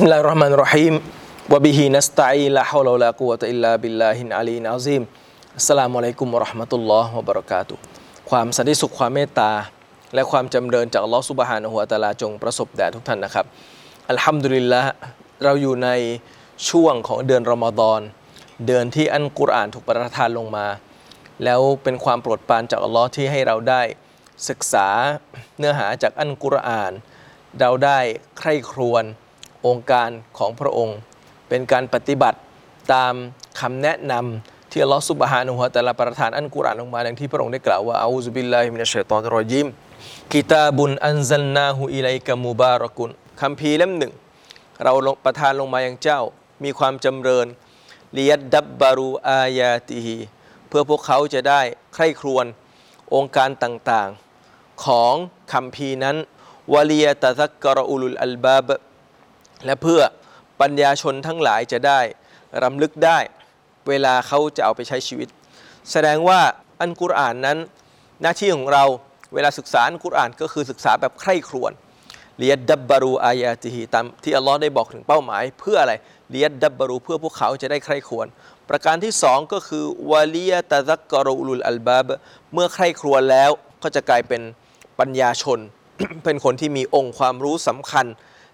بسم الله الرحمن الرحيم وبه نستعين لا حول ولا قوة إلا بالله العلي العظيم السلام عليكم ورحمة الله وبركاته ความสันติสุขความเมตตา และความจำเริญจากอัลลอฮฺสุบฮานะฮุวาตาลาจงประสบแด่ทุกท่านนะครับ อัลฮัมดุลิลละเราอยู่ในช่วงของเดือนรอมฎอน เดือนที่อันกุรอานถูกประทานลงมา แล้วเป็นความโปรดปรานจากอัลลอฮ์ที่ให้เราได้ศึกษาเนื้อหาจากอันกุรอาน เราได้ใคร่ครวญ โองการของพระองค์ เป็นการปฏิบัติตามคำแนะนำที่อัลลอฮ์ซุบฮานะฮูวะตะอาลาประทานอันกุรอานลงมาดังที่พระองค์ได้กล่าวว่าอาอูซุบิลลาฮิมินัชชัยฏอนรรจิมกิตาบุนอันซัลนาฮูอิไลกะมุบารักุนคัมภีเล่มหนึ่ง เราประทานลงมาอย่างเจ้า มีความจำเริญليدبروا آياتهเพื่อพวกเขาจะได้ใคร่ครวญองค์การต่างๆ ของคำพีนั้นวะลียตะซักกรออุลุลอัลบาบ และเพื่อปัญญาชนทั้งหลายจะได้รำลึกได้ เวลาเขาจะเอาไปใช้ชีวิต แสดงว่าอันกุรอานนั้น หน้าที่ของเราเวลาศึกษาอันกุรอานก็คือศึกษาแบบใคร่ครวญเลียดดับบารูอายาติฮีตามที่อัลลอฮ์ได้บอกถึงเป้าหมาย เพื่ออะไรเลียดดับบารูเพื่อพวกเขาจะได้ใคร่ครวญประการที่สองก็คือวาลียตะซักกรูลุลอัลบาบเมื่อใคร่ครวญแล้วก็จะกลายเป็นปัญญาชน เป็นคนที่มีองค์ความรู้สำคัญ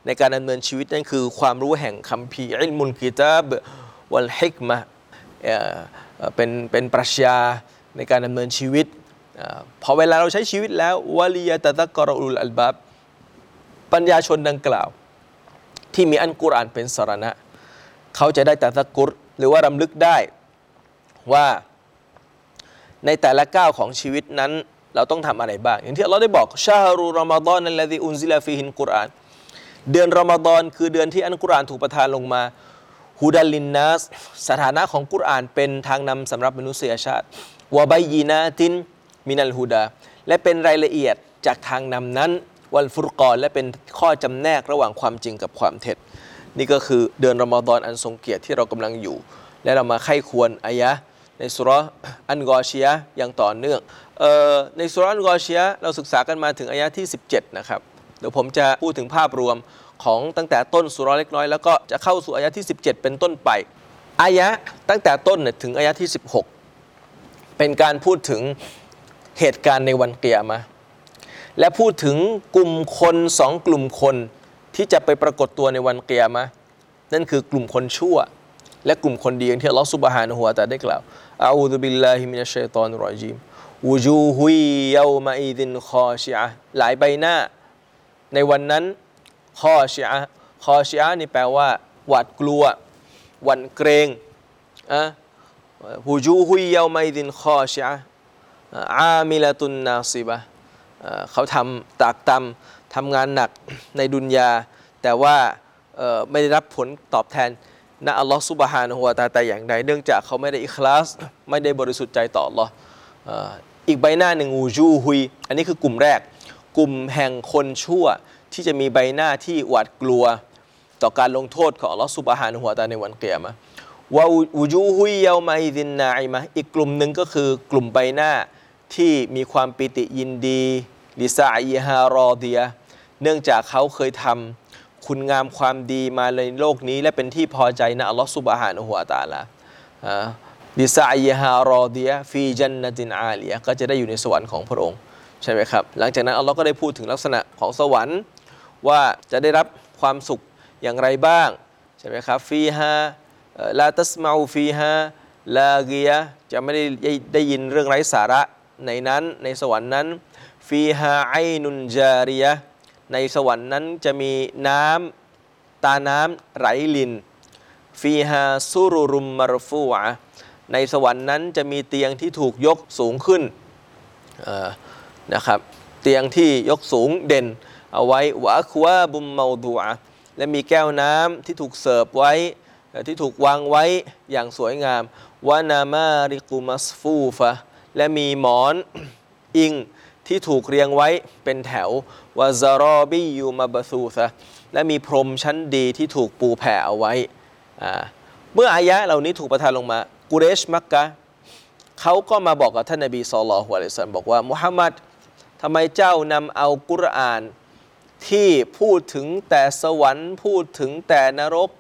ในการดำเนินชีวิตนั่นคือ ความรู้แห่งคัมภีร์อิลมุลกิตาบวัลฮิกมะเอ่อเป็นเป็นปรัชญาในการดำเนินชีวิตอ่อพอเวลาเราใช้ชีวิตแล้ววลียตะซักรูลุลอัลบาบปัญญาชนดังกล่าว ที่มีอันกุรอานเป็นสารณะ เขาจะได้แต่ตะกุรหรือว่ารำลึกได้ว่าในแต่ละก้าวของชีวิตนั้น เราต้องทำอะไรบ้าง อย่างที่เราได้บอกชาฮารุรอมฎอนนั่นแหละที่อุนซิลาฟิฮินกุรอาน เดือนรอมฎอนคือเดือนที่อันกุรอานถูกประทานลงมาฮูดัลลินนัสสถานะของกุรอานเป็นทางนำสำหรับมนุษยชาติวะบายีนาตินมินัลฮูดาและเป็นรายละเอียดจากทางนำนั้น วันฟุรกอนและเป็นข้อจำแนกระหว่างความจริงกับความเท็จ นี่ก็คือเดือนรอมฎอนอันทรงเกียรติที่เรากำลังอยู่ และเรามาไข้ควรอายะในสุรอันกอชียะอย่างต่อเนื่องออในสุรอันกอชียะเราศึกษากันมาถึงอายะที่ 17 นะครับ เดี๋ยวผมจะพูดถึงภาพรวมของตั้งแต่ต้นสุรเล็กน้อย แล้วก็จะเข้าสู่อายะที่ 17 เป็นต้นไป อายะตั้งแต่ต้นถึงอายะที่ 16 เป็นการพูดถึงเหตุการณ์ในวันเกียรมาและพูดถึงกลุ่มคนสองกลุ่มคนที่จะไปปรากฏตัวในวันเกียรมะห์นั่นคือกลุ่มคนชั่ว และกลุ่มคนดีอย่างที่อัลลอฮฺซุบฮานะฮูวะตะอาได้กล่าวอาอูซุบิลลาฮิมินัชชัยฏอนิรรจีมวูจูฮุยยาวมาอิดินคอชิอะหลายใบหน้า ในวันนั้นคอชิอะห์คอชิอะห์นี่แปลว่า หวาดกลัว หวั่นเกรงอะวูจูฮุยเยาวมดินคอชิอะห์อามิละตุนนาซิบะเขาทำตากตำทำงานหนักในดุนยา แต่ว่าไม่ได้รับผลตอบแทนณอัลลอฮฺซุบฮานะฮูวะตาแต่อย่างใดเนื่องจากเขาไม่ได้อิคลาส ไม่ได้บริสุทธิ์ใจต่ออัลลอฮ์เอ่ออีกใบหน้าหนึ่งอูจูฮุย อันนี้คือกลุ่มแรก กลุ่มแห่งคนชั่ว ที่จะมีใบหน้าที่หวาดกลัว ต่อการลงโทษของอัลลอฮฺซุบฮานะฮูวตาในวันเกียรมะว่าอูจูฮุยเยามาอิดินนาอิมะอีกกลุ่มหนึ่งก็คือกลุ่มใบหน้าที่มีความปิติยินดีลิซาอิฮารอเดีย เนื่องจากเขาเคยทำคุณงามความดีมาในโลกนี้ และเป็นที่พอใจนะอัลลอฮฺซุบฮานะฮูวตาลาอ่าลิซาอิฮารอเดียฟีจันนตินอาเลียก็จะได้อยู่ในสวรรค์ของพระองค์ ใช่ไหมครับ หลังจากนั้นอัลลอฮ์ก็ได้พูดถึงลักษณะของสวรรค์ ว่าจะได้รับความสุขอย่างไรบ้างใช่ไหมครับฟีฮาลาตัสมาฟีฮาลาเกียจะไม่ได้ได้ยินเรื่องไร้สาระในนั้นในสวรรค์นั้นฟีฮาไอนุนจาริยะในสวรรค์นั้นจะมีน้ำตาน้ำไหลลินฟีฮาซุรุรุมมารฟูอะในสวรรค์นั้นจะมีเตียงที่ถูกยกสูงขึ้น นะครับ เตียงที่ยกสูงเด่น เอาไว้วะควาบุมเมาดูอะและมีแก้วน้ำที่ถูกเสิร์ฟไว้ที่ถูกวางไว้อย่างสวยงามวานามาริกุมัสฟูฟะและมีหมอนอิงที่ถูกเรียงไว้เป็นแถววาซารอบิยูมาบาซูซะและมีพรมชั้นดีที่ถูกปูแผ่เอาไว้อ่าเมื่ออายะเหล่านี้ถูกประทานลงมากุเรชมักกะเขาก็มาบอกกับท่านนบีสุลลฮ์อะลัยฮิสซาลามบอกว่ามุฮัมมัดำไมเจ้านำเอากุรอาน ที่พูดถึงแต่สวรรค์พูดถึงแต่นรก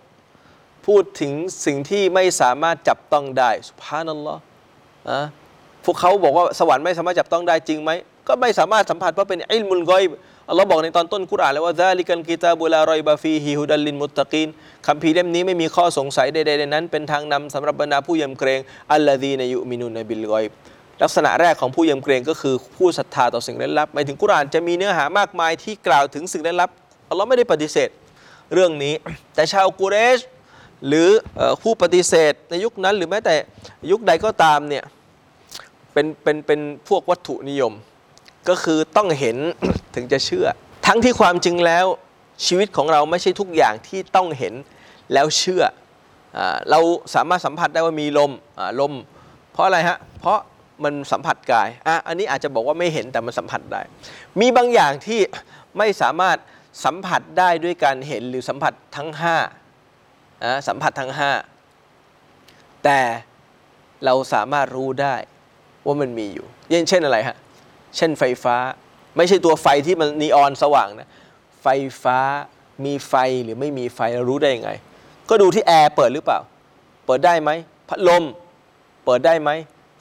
พูดถึงสิ่งที่ไม่สามารถจับต้องได้สุภานัลลอฮ์อะพวกเขาบอกว่าสวรรค์ไม่สามารถจับต้องได้จริงไหมก็ไม่สามารถสัมผัสเพราะเป็นอิลมุลกอยบอัลลอฮ์บอกในตอนต้นกุรอานแล้วว่าซาลิกันกิตาบุลารอยบาฟีฮิฮุดัลลินมุตตะกีนคัมภีเล่มนี้ไม่มีข้อสงสัยใดๆในนั้น เป็นทางนำสำหรับบรรดาผู้ยำเกรงอัลลอฮีนยุมินุนบิลกอยบ ลักษณะแรกของผู้ยำเกรงก็คือผู้ศรัทธาต่อสิ่งลึกลับหมายถึงกุรานจะมีเนื้อหามากมายที่กล่าวถึงสิ่งลึกลับอัลลอฮ์ไม่ได้ปฏิเสธเรื่องนี้ แต่ชาวกุเรช หรืออผู้ปฏิเสธในยุคนั้น หรือแม้แต่ยุคใดก็ตามเนี่ยเป็นเป็นเป็นพวกวัตถุนิยม ก็คือต้องเห็นถึงจะเชื่อ ทั้งที่ความจริงแล้วชีวิตของเราไม่ใช่ทุกอย่างที่ต้องเห็นแล้วเชื่ออเราสามารถสัมผัสได้ว่ามีลมลม เพราะอะไรฮะเพราะ มันสัมผัสกายอะอันนี้อาจจะบอกว่าไม่เห็นแต่มันสัมผัสได้ มีบางอย่างที่ไม่สามารถสัมผัสได้ด้วยการเห็นหรือสัมผัสทั้งห้านะสัมผัสทั้งห้าแต่เราสามารถรู้ได้ว่ามันมีอยู่อย่างเช่นอะไรฮะ เช่นไฟฟ้า ไม่ใช่ตัวไฟที่มันนีออนสว่างนะ ไฟฟ้ามีไฟหรือไม่มีไฟเรารู้ได้ยังไง ก็ดูที่แอร์เปิดหรือเปล่า เปิดได้ไหม พัดลม เปิดได้ไหม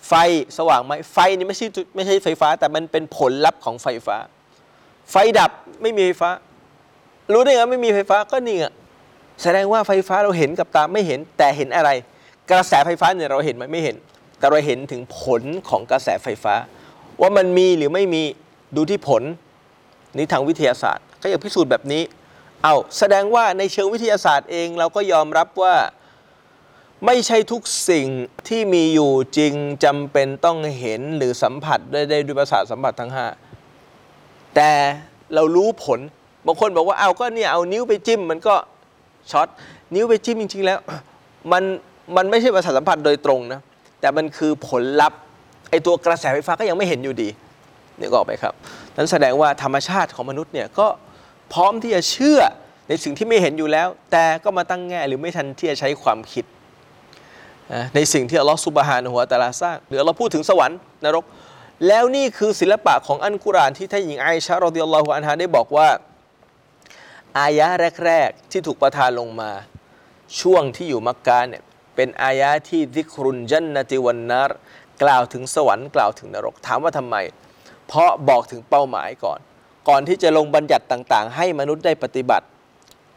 ไฟสว่างไหมไฟนี่ไม่ใช่ไม่ใช่ไฟฟ้า แต่มันเป็นผลลัพธ์ของไฟฟ้า ไฟดับไม่มีไฟฟ้า รู้ได้ไงไม่มีไฟฟ้าก็นี่ไงแสดงว่าไฟฟ้าเราเห็นกับตาไม่เห็นแต่เห็นอะไร กระแสไฟฟ้าเนี่ยเราเห็นไหมไม่เห็น แต่เราเห็นถึงผลของกระแสไฟฟ้า ว่ามันมีหรือไม่มีดูที่ผลนี่ทางวิทยาศาสตร์ก็อยากพิสูจน์แบบนี้ เอาแสดงว่าในเชิงวิทยาศาสตร์เองเราก็ยอมรับว่า ไม่ใช่ทุกสิ่งที่มีอยู่จริงจำเป็นต้องเห็นหรือสัมผัสได้ได้ด้วยประสาทสัมผัสทั้งห้าแต่เรารู้ผลบางคนบอกว่าเอาก็เนี่ยเอานิ้วไปจิ้ม มันก็ช็อตนิ้วไปจิ้มจริง ๆ แล้ว มันมันไม่ใช่ประสาทสัมผัสโดยตรงนะแต่มันคือผลลัพธ์ไอตัวกระแสไฟฟ้าก็ยังไม่เห็นอยู่ดีนี่ก็ออกไหมครับนั้นแสดงว่าธรรมชาติของมนุษย์เนี่ยก็พร้อมที่จะเชื่อในสิ่งที่ไม่เห็นอยู่แล้ว แต่ก็มาตั้งแง่หรือไม่ทันที่จะใช้ความคิด ในสิ่งที่อัลลอฮฺซุบฮานะฮูวตาลาสร้างหรือเราพูดถึงสวรรค์นรก แล้วนี่คือศิลปะของอันกุรานที่ท่านหญิงไอชะรอดิยัลลอฮุอันฮาได้บอกว่า อายะแรก ๆ ที่ถูกประทานลงมา ช่วงที่อยู่มักกะเนี่ยเป็นอายะที่ดิครุนจันนติวันนารกล่าวถึงสวรรค์กล่าวถึงนรกถามว่าทำไม เพราะบอกถึงเป้าหมายก่อน ก่อนที่จะลงบัญญัติต่างๆ ให้มนุษย์ได้ปฏิบัติ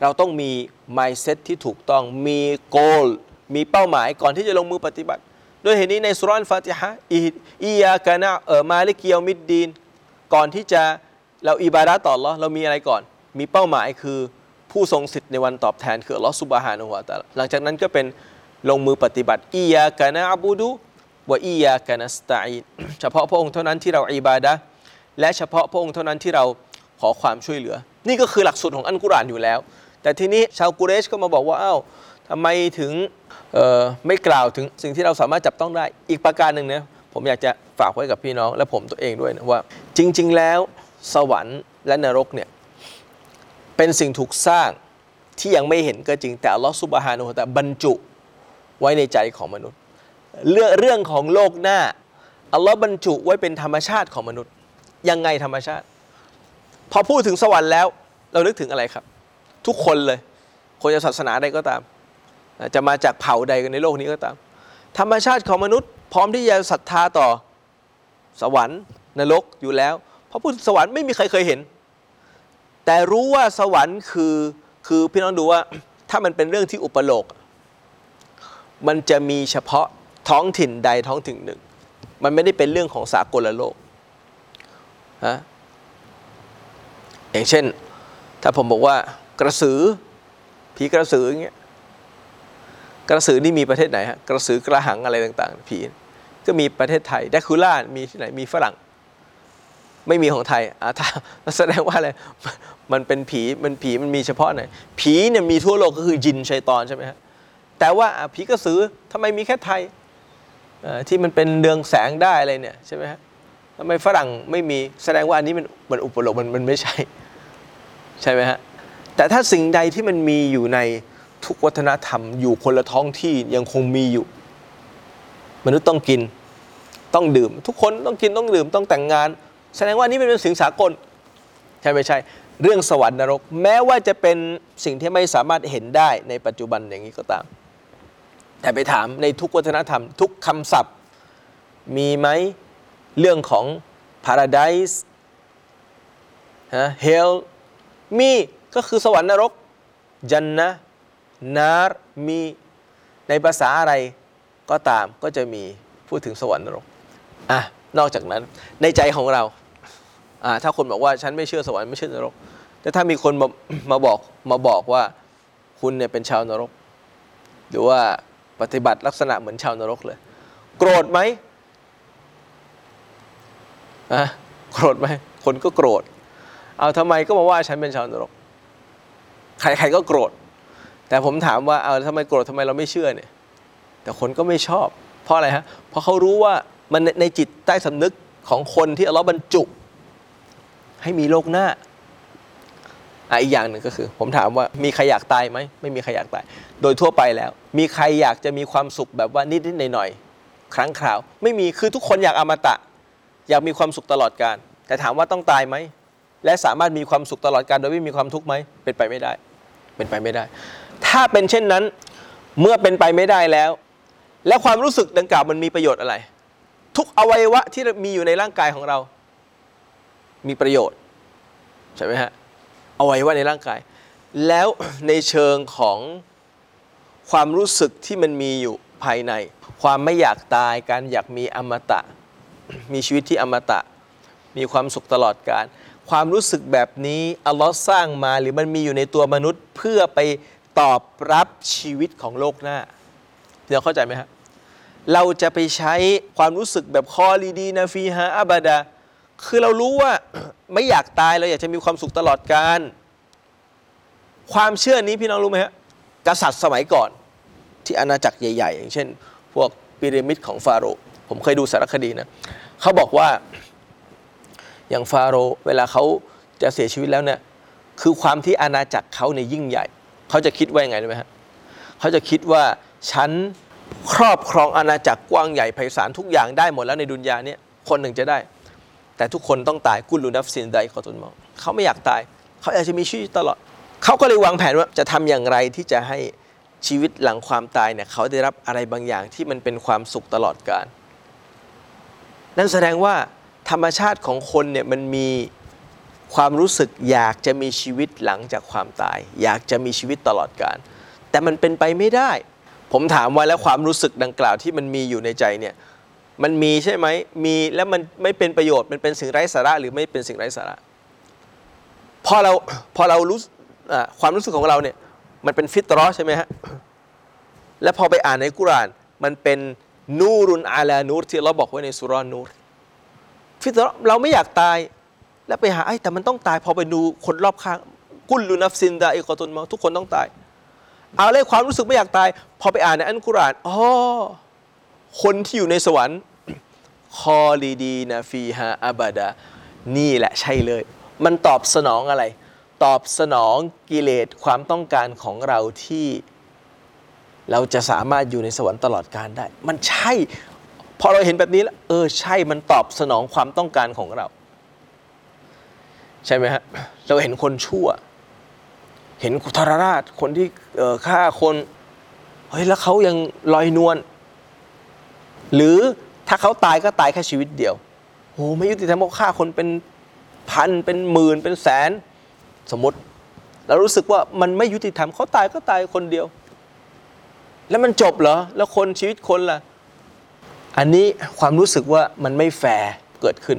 เราต้องมี mindset ที่ถูกต้องมี goal มีเป้าหมายก่อนที่จะลงมือปฏิบัติโดยเหตุนี้ในสุรานฟาติฮะอียากานะเออมาลิกเกียวมิดดีน ก่อนที่จะเราอิบาดะต่ออัลลอเรามีอะไรก่อน มีเป้าหมายคือผู้ทรงสิทธิ์ในวันตอบแทนคือลอฮ์ซุบฮานะฮูวะตะหลังจากนั้นก็เป็นลงมือปฏิบัติอียากานะอับูดุวะอียากานัสตะอีนเฉพาะพระองค์เท่านั้นที่เราอิบาดะและเฉพาะพระองค์เท่านั้นที่เราขอความช่วยเหลือ นี่ก็คือหลักสูตรของอันกุรอานอยู่แล้ว แต่ทีนี้ชาวกุเรชก็มาบอกว่าอ้าวทำไมถึง ไม่กล่าวถึงสิ่งที่เราสามารถจับต้องได้ อีกประการหนึ่งเนี่ยผมอยากจะฝากไว้กับพี่น้องและผมตัวเองด้วยนะว่า จริง ๆ แล้วสวรรค์และนรกเนี่ยเป็นสิ่งถูกสร้างที่ยังไม่เห็นก็จริงแต่อัลลอฮฺซุบฮานะฮูวะตะบรรจุไว้ในใจของมนุษย์ เรื่องเรื่องของโลกหน้าอัลลอฮ์บรรจุไว้เป็นธรรมชาติของมนุษย์ ยังไงธรรมชาติ พอพูดถึงสวรรค์แล้ว เรานึกถึงอะไรครับ ทุกคนเลย คนจะศาสนาใดก็ตาม จะมาจากเผ่าใดกันในโลกนี้ก็ตาม ธรรมชาติของมนุษย์ พร้อมที่จะศรัทธาต่อสวรรค์นรกอยู่แล้ว เพราะพูดสวรรค์ไม่มีใครเคยเห็น แต่รู้ว่าสวรรค์คือคือพี่น้องดูว่าถ้ามันเป็นเรื่องที่อุปโลก มันจะมีเฉพาะท้องถิ่นใดท้องถิ่นหนึ่ง มันไม่ได้เป็นเรื่องของสากลโลกฮะอย่างเช่น ถ้าผมบอกว่ากระสือผีกระสืออย่างเงี้ย กระสือนี่มีประเทศไหนฮะกระสือกระหังอะไรต่างๆผีก็มีประเทศไทยแดคูล่ามีที่ไหนมีฝรั่ง ไม่มีของไทยอ่าถ้าแสดงว่าอะไรมันเป็นผีมันผีมันมีเฉพาะไหนผีเนี่ยมีทั่วโลกก็คือยินชัยตอนใช่ไหมฮะแต่ว่าผีกระสือทำไมมีแค่ไทยที่มันเป็นเรืองแสงได้อะไรเนี่ยใช่ไหมฮะทำไมฝรั่งไม่มีแสดงว่าอันนี้มันมันอุปโลกมันมันไม่ใช่ ใช่ไหมฮะแต่ถ้าสิ่งใดที่มันมีอยู่ใน ทุกวัฒนธรรมอยู่คนละท้องที่ยังคงมีอยู่ มนุษย์ต้องกินต้องดื่ม ทุกคนต้องกินต้องดื่มต้องแต่งงาน แสดงว่านี่เป็นสิ่งสากล ใช่ไม่ใช่ เรื่องสวรรค์นรก แม้ว่าจะเป็นสิ่งที่ไม่สามารถเห็นได้ในปัจจุบันอย่างนี้ก็ตาม แต่ไปถามในทุกวัฒนธรรม ทุกคำศัพท์ มีไหมเรื่องของ paradise ฮะ hell มีก็คือสวรรค์นรก จันนะ นารมีในภาษาอะไรก็ตามก็จะมีพูดถึงสวรรค์นรกอะนอกจากนั้นในใจของเราอ่าถ้าคนบอกว่าฉันไม่เชื่อสวรรค์ไม่เชื่อนรก แต่ถ้ามีคนมามาบอกมาบอกว่าคุณเนี่ยเป็นชาวนรก หรือว่าปฏิบัติลักษณะเหมือนชาวนรกเลย โกรธไหมอะโกรธไหมคนก็โกรธเอาทำไมก็มาว่าฉันเป็นชาวนรก ใครๆก็โกรธ แต่ผมถามว่าเอาทำไมโกรธทำไมเราไม่เชื่อเนี่ย แต่คนก็ไม่ชอบ เพราะอะไรฮะเพราะเขารู้ว่ามันในในจิตใต้สำนึกของคนที่อัลเลอฮ์บรรจุ ให้มีโลกหน้าอะอีกอย่างหนึ่งก็คือ ผมถามว่ามีใครอยากตายไหมไม่มีใครอยากตาย โดยทั่วไปแล้ว มีใครอยากจะมีความสุขแบบว่านิดๆหน่อยๆครั้งคราว ไม่มีคือทุกคนอยากอมตะ อยากมีความสุขตลอดการ แต่ถามว่าต้องตายไหมและสามารถมีความสุขตลอดการโดยไม่มีความทุกข์ไหมเป็นไปไม่ได้ เป็นไปไม่ได้ ถ้าเป็นเช่นนั้นเมื่อเป็นไปไม่ได้แล้ว และความรู้สึกดังกล่าวมันมีประโยชน์อะไร ทุกอวัยวะที่มีอยู่ในร่างกายของเรา มีประโยชน์ใช่ไหมฮะอวัยวะในร่างกาย แล้วในเชิงของความรู้สึกที่มันมีอยู่ภายใน ความไม่อยากตายการอยากมีอมตะ มีชีวิตที่อมตะ มีความสุขตลอดการ ความรู้สึกแบบนี้อัลลอฮ์สร้างมาหรือมันมีอยู่ในตัวมนุษย์เพื่อไป ตอบรับชีวิตของโลกหน้าเราเข้าใจไหมฮะเราจะไปใช้ความรู้สึกแบบคอลีดีนาฟีฮาอับาดา คือเรารู้ว่าไม่อยากตายเราอยากจะมีความสุขตลอดการ ความเชื่อนี้พี่น้องรู้ไหมฮะกษัตริย์สมัยก่อน ที่อาณาจักรใหญ่ ๆ อย่างเช่น พวกพีระมิดของฟาโรห์ผมเคยดูสารคดีนะเขาบอกว่าอย่างฟาโรห์เวลาเขาจะเสียชีวิตแล้วเนี่ยคือความที่อาณาจักรเขาเนี่ยยิ่งใหญ่ เขาจะคิดว่ายังไงรู้ไหมฮะเขาจะคิดว่าฉันครอบครองอาณาจักรกว้างใหญ่ไพศาลทุกอย่างได้หมดแล้วในดุนยาเนี่ยคนหนึ่งจะได้ แต่ทุกคนต้องตายกุลูนัฟซินไดขอตุนมองเขาไม่อยากตาย เขาอยากจะมีชีวิตตลอด เขาก็เลยวางแผนว่าจะทำอย่างไรที่จะให้ชีวิตหลังความตายเนี่ยเขาได้รับอะไรบางอย่างที่มันเป็นความสุขตลอดกาลนั่นแสดงว่าธรรมชาติของคนเนี่ยมันมี ความรู้สึกอยากจะมีชีวิตหลังจากความตาย อยากจะมีชีวิตตลอดกาลแต่มันเป็นไปไม่ได้ ผมถามว่าแล้วความรู้สึกดังกล่าวที่มันมีอยู่ในใจเนี่ยมันมีใช่ไหมมีแล้วมันไม่เป็นประโยชน์มันเป็นสิ่งไร้สาระหรือไม่เป็นสิ่งไร้สาระพอเราพอเรารู้ความรู้สึกของเราเนี่ยมันเป็นฟิตรอใช่ไหมฮะแล้วพอไปอ่านในกุราน มันเป็นนูรุนอาลานูรที่เราบอกไว้ในสุรานนูรฟิตรอเราไม่อยากตาย แล้วไปหาไอ้แต่มันต้องตายพอไปดูคนรอบข้างكل نفس ذائقة الموت ทุกคนต้องตาย เอาเลยความรู้สึกไม่อยากตาย พอไปอ่านในอัลกุรอานอ๋อคนที่อยู่ในสวรรค์خالدين فيها أبدا นี่แหละใช่เลย มันตอบสนองอะไร ตอบสนองกิเลสความต้องการของเราที่ เราจะสามารถอยู่ในสวรรค์ตลอดกาลได้ มันใช่ พอเราเห็นแบบนี้แล้วเออใช่มันตอบสนองความต้องการของเรา ใช่ไหมฮะเราเห็นคนชั่ว เห็นทรราชคนที่ฆ่าคนเฮ้ยแล้วเขายังลอยนวลหรือถ้าเขาตายก็ตายแค่ชีวิตเดียวโอ้ไม่ยุติธรรมเขาฆ่าคนเป็นพันเป็นหมื่นเป็นแสนสมมติเรารู้สึกว่ามันไม่ยุติธรรมเขาตายก็ตายคนเดียว แล้วมันจบเหรอ แล้วคนชีวิตคนล่ะ อันนี้ความรู้สึกว่ามันไม่แฟร์เกิดขึ้น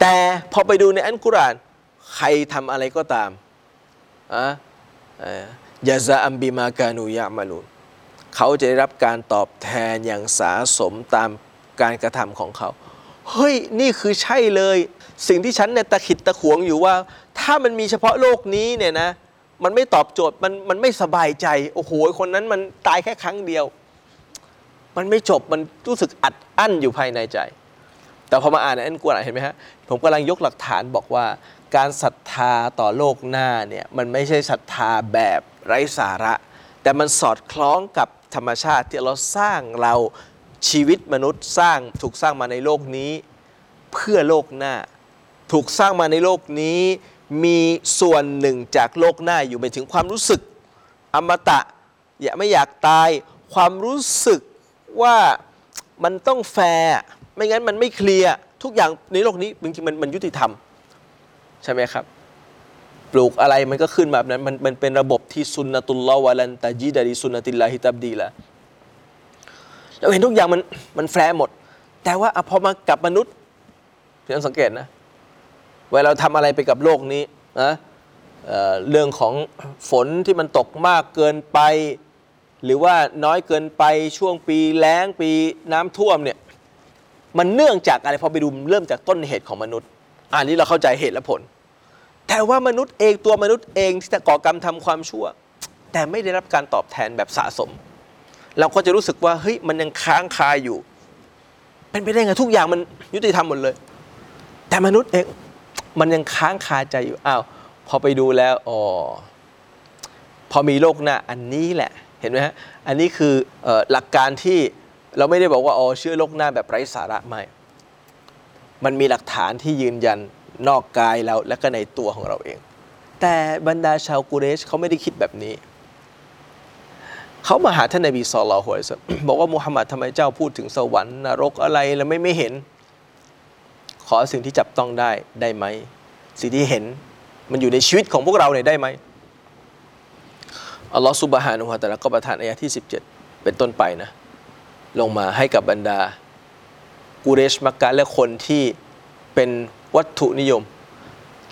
แต่พอไปดูในอันกุรอาน ใครทำอะไรก็ตามอะยาซาอัมบิมากานูยามาลูนเขาจะได้รับการตอบแทนอย่างสาสมตามการกระทำของเขา เฮ้ย นี่คือใช่เลย สิ่งที่ฉันเนี่ยตะขิดตะขวงอยู่ว่า ถ้ามันมีเฉพาะโลกนี้เนี่ยนะ มันไม่ตอบโจทย์ มันมันไม่สบายใจ โอ้โห คนนั้นมันตายแค่ครั้งเดียว มันไม่จบ มันรู้สึกอัดอั้นอยู่ภายในใจ แต่พอมาอ่านในอันกุรอานเห็นไหมฮะ ผมกำลังยกหลักฐานบอกว่า การศรัทธาต่อโลกหน้าเนี่ยมันไม่ใช่ศรัทธาแบบไร้สาระ แต่มันสอดคล้องกับธรรมชาติที่เราสร้างเราชีวิตมนุษย์สร้างถูกสร้างมาในโลกนี้ เพื่อโลกหน้า ถูกสร้างมาในโลกนี้ มีส่วนหนึ่งจากโลกหน้าอยู่ไปถึงความรู้สึก อมตะ อย่าไม่อยากตาย ความรู้สึกว่ามันต้องแฟร์ไม่งั้นมันไม่เคลียร์ทุกอย่างในโลกนี้จริงๆมันมันยุติธรรม ใช่ไหมครับ ปลูกอะไรมันก็ขึ้นแบบนั้นมันมันเป็นระบบที่سنة الله ولن تجد لسنة الله تبديلا เราเห็นทุกอย่างมันมันแฟร์หมด แต่ว่าอพอมากับมนุษย์พี่ต้องสังเกตนะ เวลาเราทำอะไรไปกับโลกนี้นะเอ่อเรื่องของฝนที่มันตกมากเกินไป หรือว่าน้อยเกินไปช่วงปีแล้งปีน้ำท่วมเนี่ยมันเนื่องจากอะไรพอไปดูเริ่มจากต้นเหตุของมนุษย์ อันนี้เราเข้าใจเหตุและผล แต่ว่ามนุษย์เองตัวมนุษย์เองที่จะก่อกรรมทำความชั่ว แต่ไม่ได้รับการตอบแทนแบบสะสม เราก็จะรู้สึกว่าเฮ้ยมันยังค้างคาอยู่ เป็นไปได้ไงทุกอย่างมันยุติธรรมหมดเลย แต่มนุษย์เองมันยังค้างคาใจอยู่อ้าวพอไปดูแล้วอ๋อพอมีโลกหน้าอันนี้แหละเห็นไหมฮะอันนี้คือออหลักการที่เราไม่ได้บอกว่าอ๋อเชื่อโลกหน้าแบบไร้สาระไม่ มันมีหลักฐานที่ยืนยันนอกกายเราและก็ในตัวของเราเอง แต่บรรดาชาวกุเรชเขาไม่ได้คิดแบบนี้ เขามาหาท่านนบีศ็อลลัลลอฮุอะลัยฮิวะซัลลัมบอกว่ามุฮัมมัดทำไมเจ้าพูดถึงสวรรค์นรกอะไรแล้วไม่ไม่เห็น ขอสิ่งที่จับต้องได้ได้ไหมสิ่งที่เห็นมันอยู่ในชีวิตของพวกเราเนี่ยได้ไหมอัลลอฮฺซุบฮานุฮะแต่ละก็ประทานอายะที่ 17 เป็นต้นไปนะ ลงมาให้กับบรรดา กุเรชมักกะและคนที่เป็นวัตถุนิยม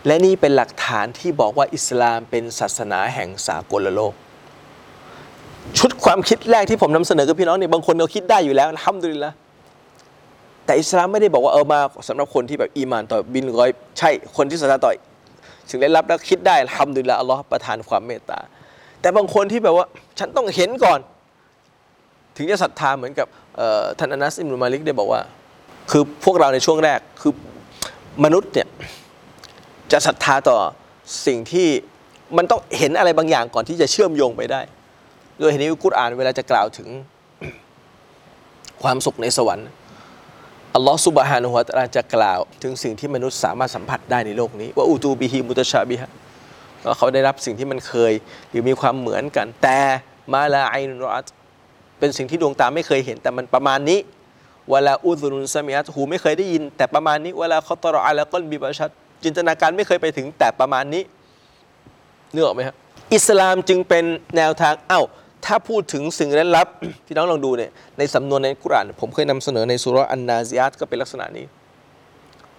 และนี่เป็นหลักฐานที่บอกว่าอิสลามเป็นศาสนาแห่งสากลโลก ชุดความคิดแรกที่ผมนำเสนอกับพี่น้องเนี่ยบางคนเขาคิดได้อยู่แล้วทำดุลิละแต่อิสลามไม่ได้บอกว่าเออมาสำหรับคนที่แบบอีมานต่อบินร้อยใช่คนที่ศรัทธาต่อสิ่งได้รับแล้วคิดได้ทำดุลิละอัลลอฮ์ประทานความเมตตา แต่บางคนที่แบบว่าฉันต้องเห็นก่อน ถึงจะศรัทธาเหมือนกับท่านอนัสอิมรุมาลิกได้บอกว่า คือพวกเราในช่วงแรกคือมนุษย์เนี่ยจะศรัทธาต่อสิ่งที่มันต้องเห็นอะไรบางอย่างก่อนที่จะเชื่อมโยงไปได้ โดยเห็นในกุรอานเวลาจะกล่าวถึงความสุขในสวรรค์อัลลอฮฺซุบฮานุฮะตะอาลาจะกล่าว ถึงสิ่งที่มนุษย์สามารถสัมผัสได้ในโลกนี้ ว่าอูตูบิฮิมุตชาบิฮะว่าเขาได้รับสิ่งที่มันเคยหรือมีความเหมือนกัน แต่มาลาไอนุรอตเป็นสิ่งที่ดวงตาไม่เคยเห็นแต่มันประมาณนี้ เวลาอุซุนุนสมิยัตหูไม่เคยได้ยิน แต่ประมาณนี้เวลาเขาตรออะละก้นบีบาชัด จินตนาการไม่เคยไปถึงแต่ประมาณนี้เนึกออกไหมครับอิสลามจึงเป็นแนวทางเอ้า ถ้าพูดถึงสิ่งลึกลับพี่น้องลองดูเนี่ยในสำนวนในกุราน ผมเคยนำเสนอในสุรอันนาซิยัตก็เป็นลักษณะนี้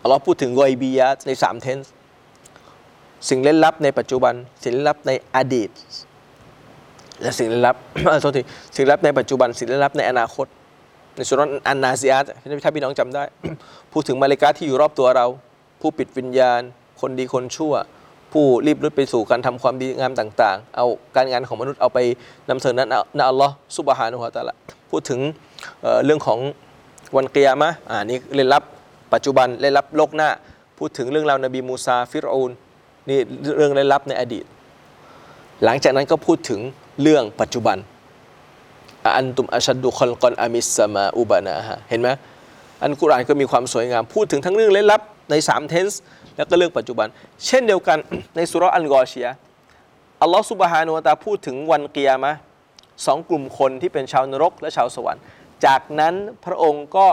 อัลลอฮ์พูดถึงกอยบียัตในสามเทนส์สิ่งเล่นลับในปัจจุบัน สิ่งเล่นลับในอดีต และสิ่งเล่นลับโทษทีสิ่งเล่นลับในปัจจุบัน สิ่งเล่นลับในอนาคต ในสุราะห์อันนาซิยัตถ้าพี่น้องจำได้ พูดถึงมาเลกาที่อยู่รอบตัวเรา ผู้ปิดวิญญาณ คนดีคนชั่ว ผู้รีบรุดไปสู่การทำความดีงามต่าง ๆ เอาการงานของมนุษย์เอาไปนำเสนอนั้นนะอัลลอฮ์ซุบฮานุฮะตะละพูดถึงเเรื่องของวันเกียามะอ่านี่เล่นลับปัจจุบันเล่นลับโลกหน้า พูดถึงเรื่องราวนบีมูซาฟิรอูนนี่เรื่องเล่นลับในอดีต หลังจากนั้นก็พูดถึงเรื่องปัจจุบัน อันตุมอัชัดดุคอลกอนอามิสมาอุบานะฮะเห็นไหมอันกุรานก็มีความสวยงาม พูดถึงทั้งเรื่องเล่นลับใน3เทนส์แล้วก็เรื่องปัจจุบัน เช่นเดียวกันในสุรอันกอเชียอัลลอฮฺสุบฮานุวะตาพูดถึงวันเกิยามะสองกลุ่มคนที่เป็นชาวนรกและชาวสวรรค์ จากนั้นพระองค์ก็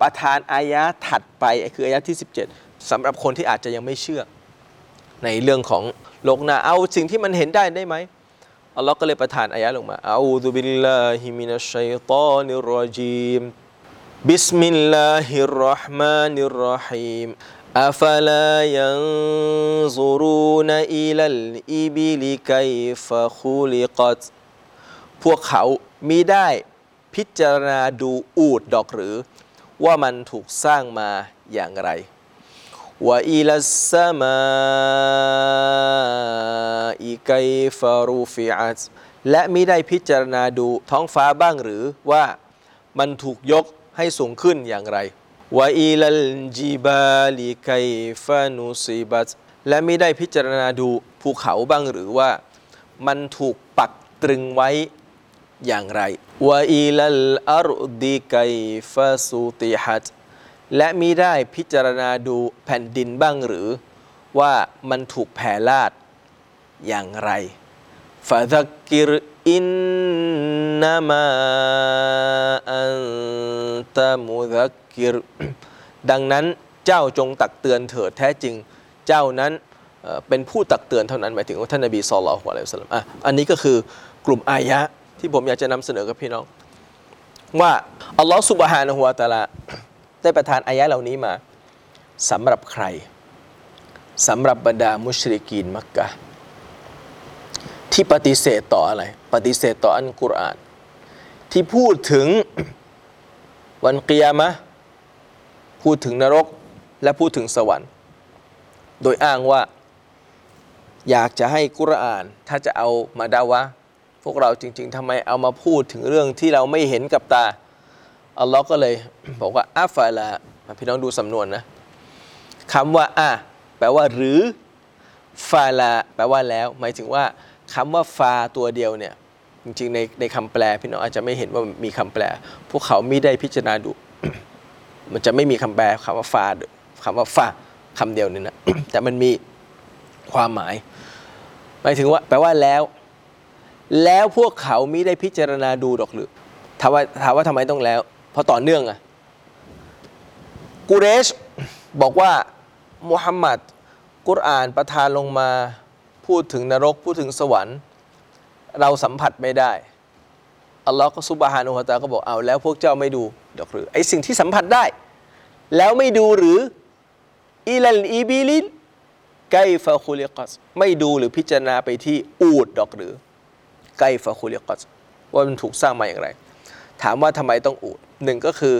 ประทานอายะห์ถัดไปคืออายะห์ที่ 17สำหรับคนที่อาจจะยังไม่เชื่อ ในเรื่องของโลกหน้าเอาสิ่งที่มันเห็นได้ได้ไหม อัลลอฮ์ก็เลยประทานอายะห์ลงมาอาอูซุบิลลาฮิมินัชชัยฏอนิรรจีม بسم الله الرحمن الرحيم أفلا ينظرون إلى الإبل كيف خلقت พวกเขามีได้พิจารณาดูอูดดอกหรือ ว่ามันถูกสร้างมาอย่างไร وإلى السมาอิไกฟารูฟิอัตและมิได้พิจารณาดูท้องฟ้าบ้างหรือว่ามันถูกยกให้สูงขึ้นอย่างไรว่าอิลัลจิบาลิไกฟานุซิบัตและมิได้พิจารณาดูภูเขาบ้างหรือว่า มันถูกปักตรึงไว้อย่างไรวะอีลัลอารดีไกฟาซูติฮัต และมิได้พิจารณาดูแผ่นดินบ้างหรือ ว่ามันถูกแผ่ลาดอย่างไรฟาซักกิรอินนามาอันตะมุซักกิรดังนั้นเจ้าจงตักเตือนเถิดแท้จริง เจ้านั้นเป็นผู้ตักเตือนเท่านั้นหมายถึงว่าท่านนบีสุลละฮ์อะลัยฮิสลลัมอะอันนี้ก็คือกลุ่มอายะที่ผมอยากจะนำเสนอกับพี่น้อง ว่าอัลลอฮ์สุบฮานะฮูวะตะอาลา ได้ประทานอายะเหล่านี้มาสำหรับใครสำหรับบรรดามุชริกีนมักกะที่ปฏิเสธต่ออะไร ปฏิเสธต่ออันกุรอาน ที่พูดถึงวันกิยามะพูดถึงนรกและพูดถึงสวรรค์ โดยอ้างว่าอยากจะให้กุรอาน ถ้าจะเอามาดาวะ พวกเราจริง ๆทำไมเอามาพูดถึงเรื่องที่เราไม่เห็นกับตา อัลลอฮ์ก็เลยบอกว่าอัฟาลาพี่น้องดูสำนวนนะคำว่าอะแปลว่าหรือฟาลาแปลว่าแล้ว หมายถึงว่าคำว่าฟาตัวเดียวเนี่ยจริงๆในในคำแปลพี่น้องอาจจะไม่เห็นว่ามีคำแปล พวกเขาไม่ได้พิจารณาดู มันจะไม่มีคำแปลคำว่าฟาคำว่าฟาคำเดียวนี่นะแต่มันมีความหมาย หมายถึงว่า แปลว่าแล้ว แล้วพวกเขามิได้พิจารณาดูดอกหรือถามว่าถามว่าทำไมต้องแล้ว พราะต่อเนื่องอะกูเรชบอกว่ามุฮัมมัดกุรอานประทานลงมาพูดถึงนรกพูดถึงสวรรค์ เราสัมผัสไม่ได้อัลลอฮ์ก็ซุบฮานุฮะตาก็บอกเอาแล้วพวกเจ้าไม่ดูดอกหรือไอสิ่งที่สัมผัสได้ แล้วไม่ดูหรืออิลัลอีบิลินไกฟะคุลิกัสไม่ดูหรือพิจารณาไปที่อูดดอกหรือไกฟะคุลิกัสว่ามันถูกสร้างมาอย่างไร ถามว่าทำไมต้องอูดหนึ่งก็คือ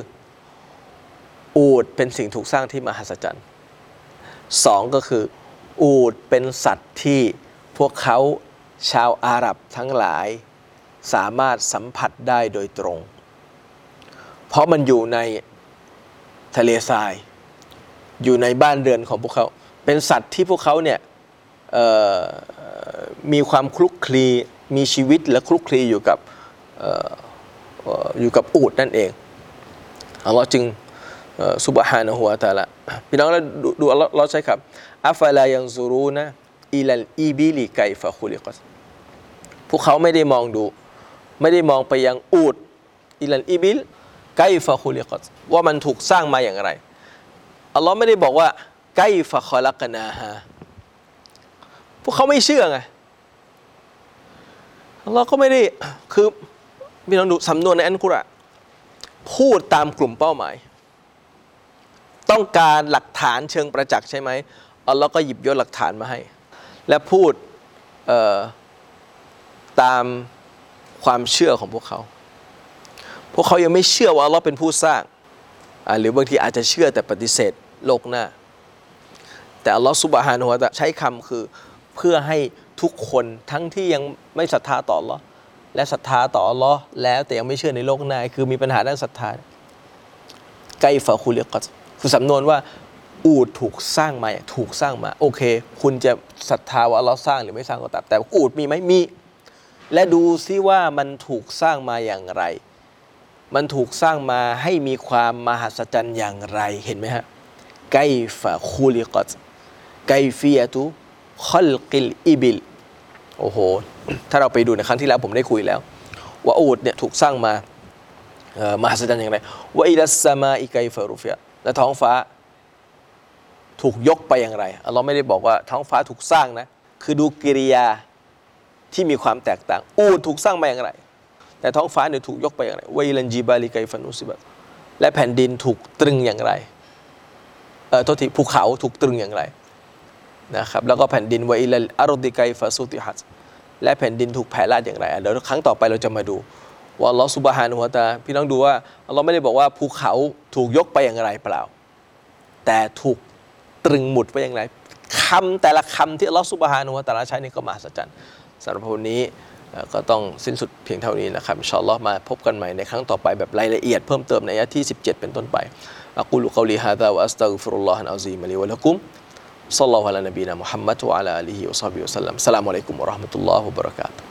อูดเป็นสิ่งถูกสร้างที่มหัศจรรย์สองก็คือ อูดเป็นสัตว์ที่พวกเขาชาวอาหรับทั้งหลาย สามารถสัมผัสได้โดยตรง เพราะมันอยู่ในทะเลทราย อยู่ในบ้านเรือนของพวกเขา เป็นสัตว์ที่พวกเขาเนี่ยมีความคลุกคลีมีชีวิตและคลุกคลีอยู่กับ อยู่กับอูดนั่นเองอัลลอฮ์จึงสุบฮานะฮูวตาลาพี่น้องเราดูดูอัลลอฮ์เราใช้ครับอัฟลายังซูรูนะอิลัลอีบิลิไกฟะคุลิกัสพวกเขาไม่ได้มองดู ไม่ได้มองไปยังอูดอิลัลอีบิลไกฟะคุลิกัสว่ามันถูกสร้างมาอย่างไรอัลลอฮ์ไม่ได้บอกว่าไกฟะคอลักนาฮาพวกเขาไม่เชื่อไงอัลลอฮ์ก็ไม่ได้คือ พี่น้องดูสำนวนในอันกุรอานพูดตามกลุ่มเป้าหมาย ต้องการหลักฐานเชิงประจักษ์ใช่ไหมอัลลอฮ์ก็หยิบยกหลักฐานมาให้ และพูดตามความเชื่อของพวกเขา พวกเขายังไม่เชื่อว่าอัลลอฮ์เป็นผู้สร้างหรือบางทีอาจจะเชื่อแต่ปฏิเสธโลกหน้า แต่อัลลอฮ์ซุบฮานะฮูวตะใช้คำคือเพื่อให้ทุกคนทั้งที่ยังไม่ศรัทธาต่ออัลลอฮ์ และศรัทธาต่ออัลลอฮ์แล้วแต่ยังไม่เชื่อในโลกหน้าคือมีปัญหาด้านศรัทธาكيف خلقت คือสำนวนว่า อูดถูกสร้างมาอย่างถูกสร้างมา โอเค คุณจะศรัทธาว่าอัลลอฮ์สร้างหรือไม่สร้างก็ตามแต่อูดมีไหมมี และดูซิว่ามันถูกสร้างมาอย่างไร มันถูกสร้างมาให้มีความมหัศจรรย์อย่างไรเห็นไหมฮะ كيف خلقت كيفية خلق الإبل โอ้โห ถ้าเราไปดูในครั้งที่แล้วผมได้คุยแล้ว ว่าอูดเนี่ยถูกสร้างมาเอ่อมหัศจรรย์อย่างไรว่าอิลัสมาอิไกฟารุฟิยะและท้องฟ้าถูกยกไปอย่างไรอัลลอฮ์ไม่ได้บอกว่าท้องฟ้าถูกสร้างนะ คือดูกิริยาที่มีความแตกต่าง อูดถูกสร้างมาอย่างไร แต่ท้องฟ้าเนี่ยถูกยกไปอย่างไรวาอิลันจีบาลิไกฟานุสิบัตและแผ่นดินถูกตรึงอย่างไรเออทษทีภูเขาถูกตรึงอย่างไรนะครับแล้วก็แผ่นดินวะอิลอารดิไกฟาซุติฮัต และแผ่นดินถูกแผ่ลาดอย่างไรเดี๋ยวครั้งต่อไปเราจะมาดู ว่าลลอฮ์ซุบฮานุฮะตาพี่น้องดูว่าอัลลอฮ์ไม่ได้บอกว่าภูเขาถูกยกไปอย่างไรเปล่า แต่ถูกตรึงหมุดไปอย่างไรคำแต่ละคำที่ลลอฮ์ซุบฮานุฮะตาลาใช้นี่ก็มหัศจรรย์สำหรับวันนี้ก็ต้องสิ้นสุดเพียงเท่านี้นะครับอินชาอัลลอฮ์มาพบกันใหม่ในครั้งต่อไปแบบรายละเอียดเพิ่มเติมในอายะที่ 17 เป็นต้นไปอักูลุกอลีฮะ صلى الله على نبينا محمد وعلى آله وصحبه وسلم. السلام عليكم ورحمة الله وبركاته.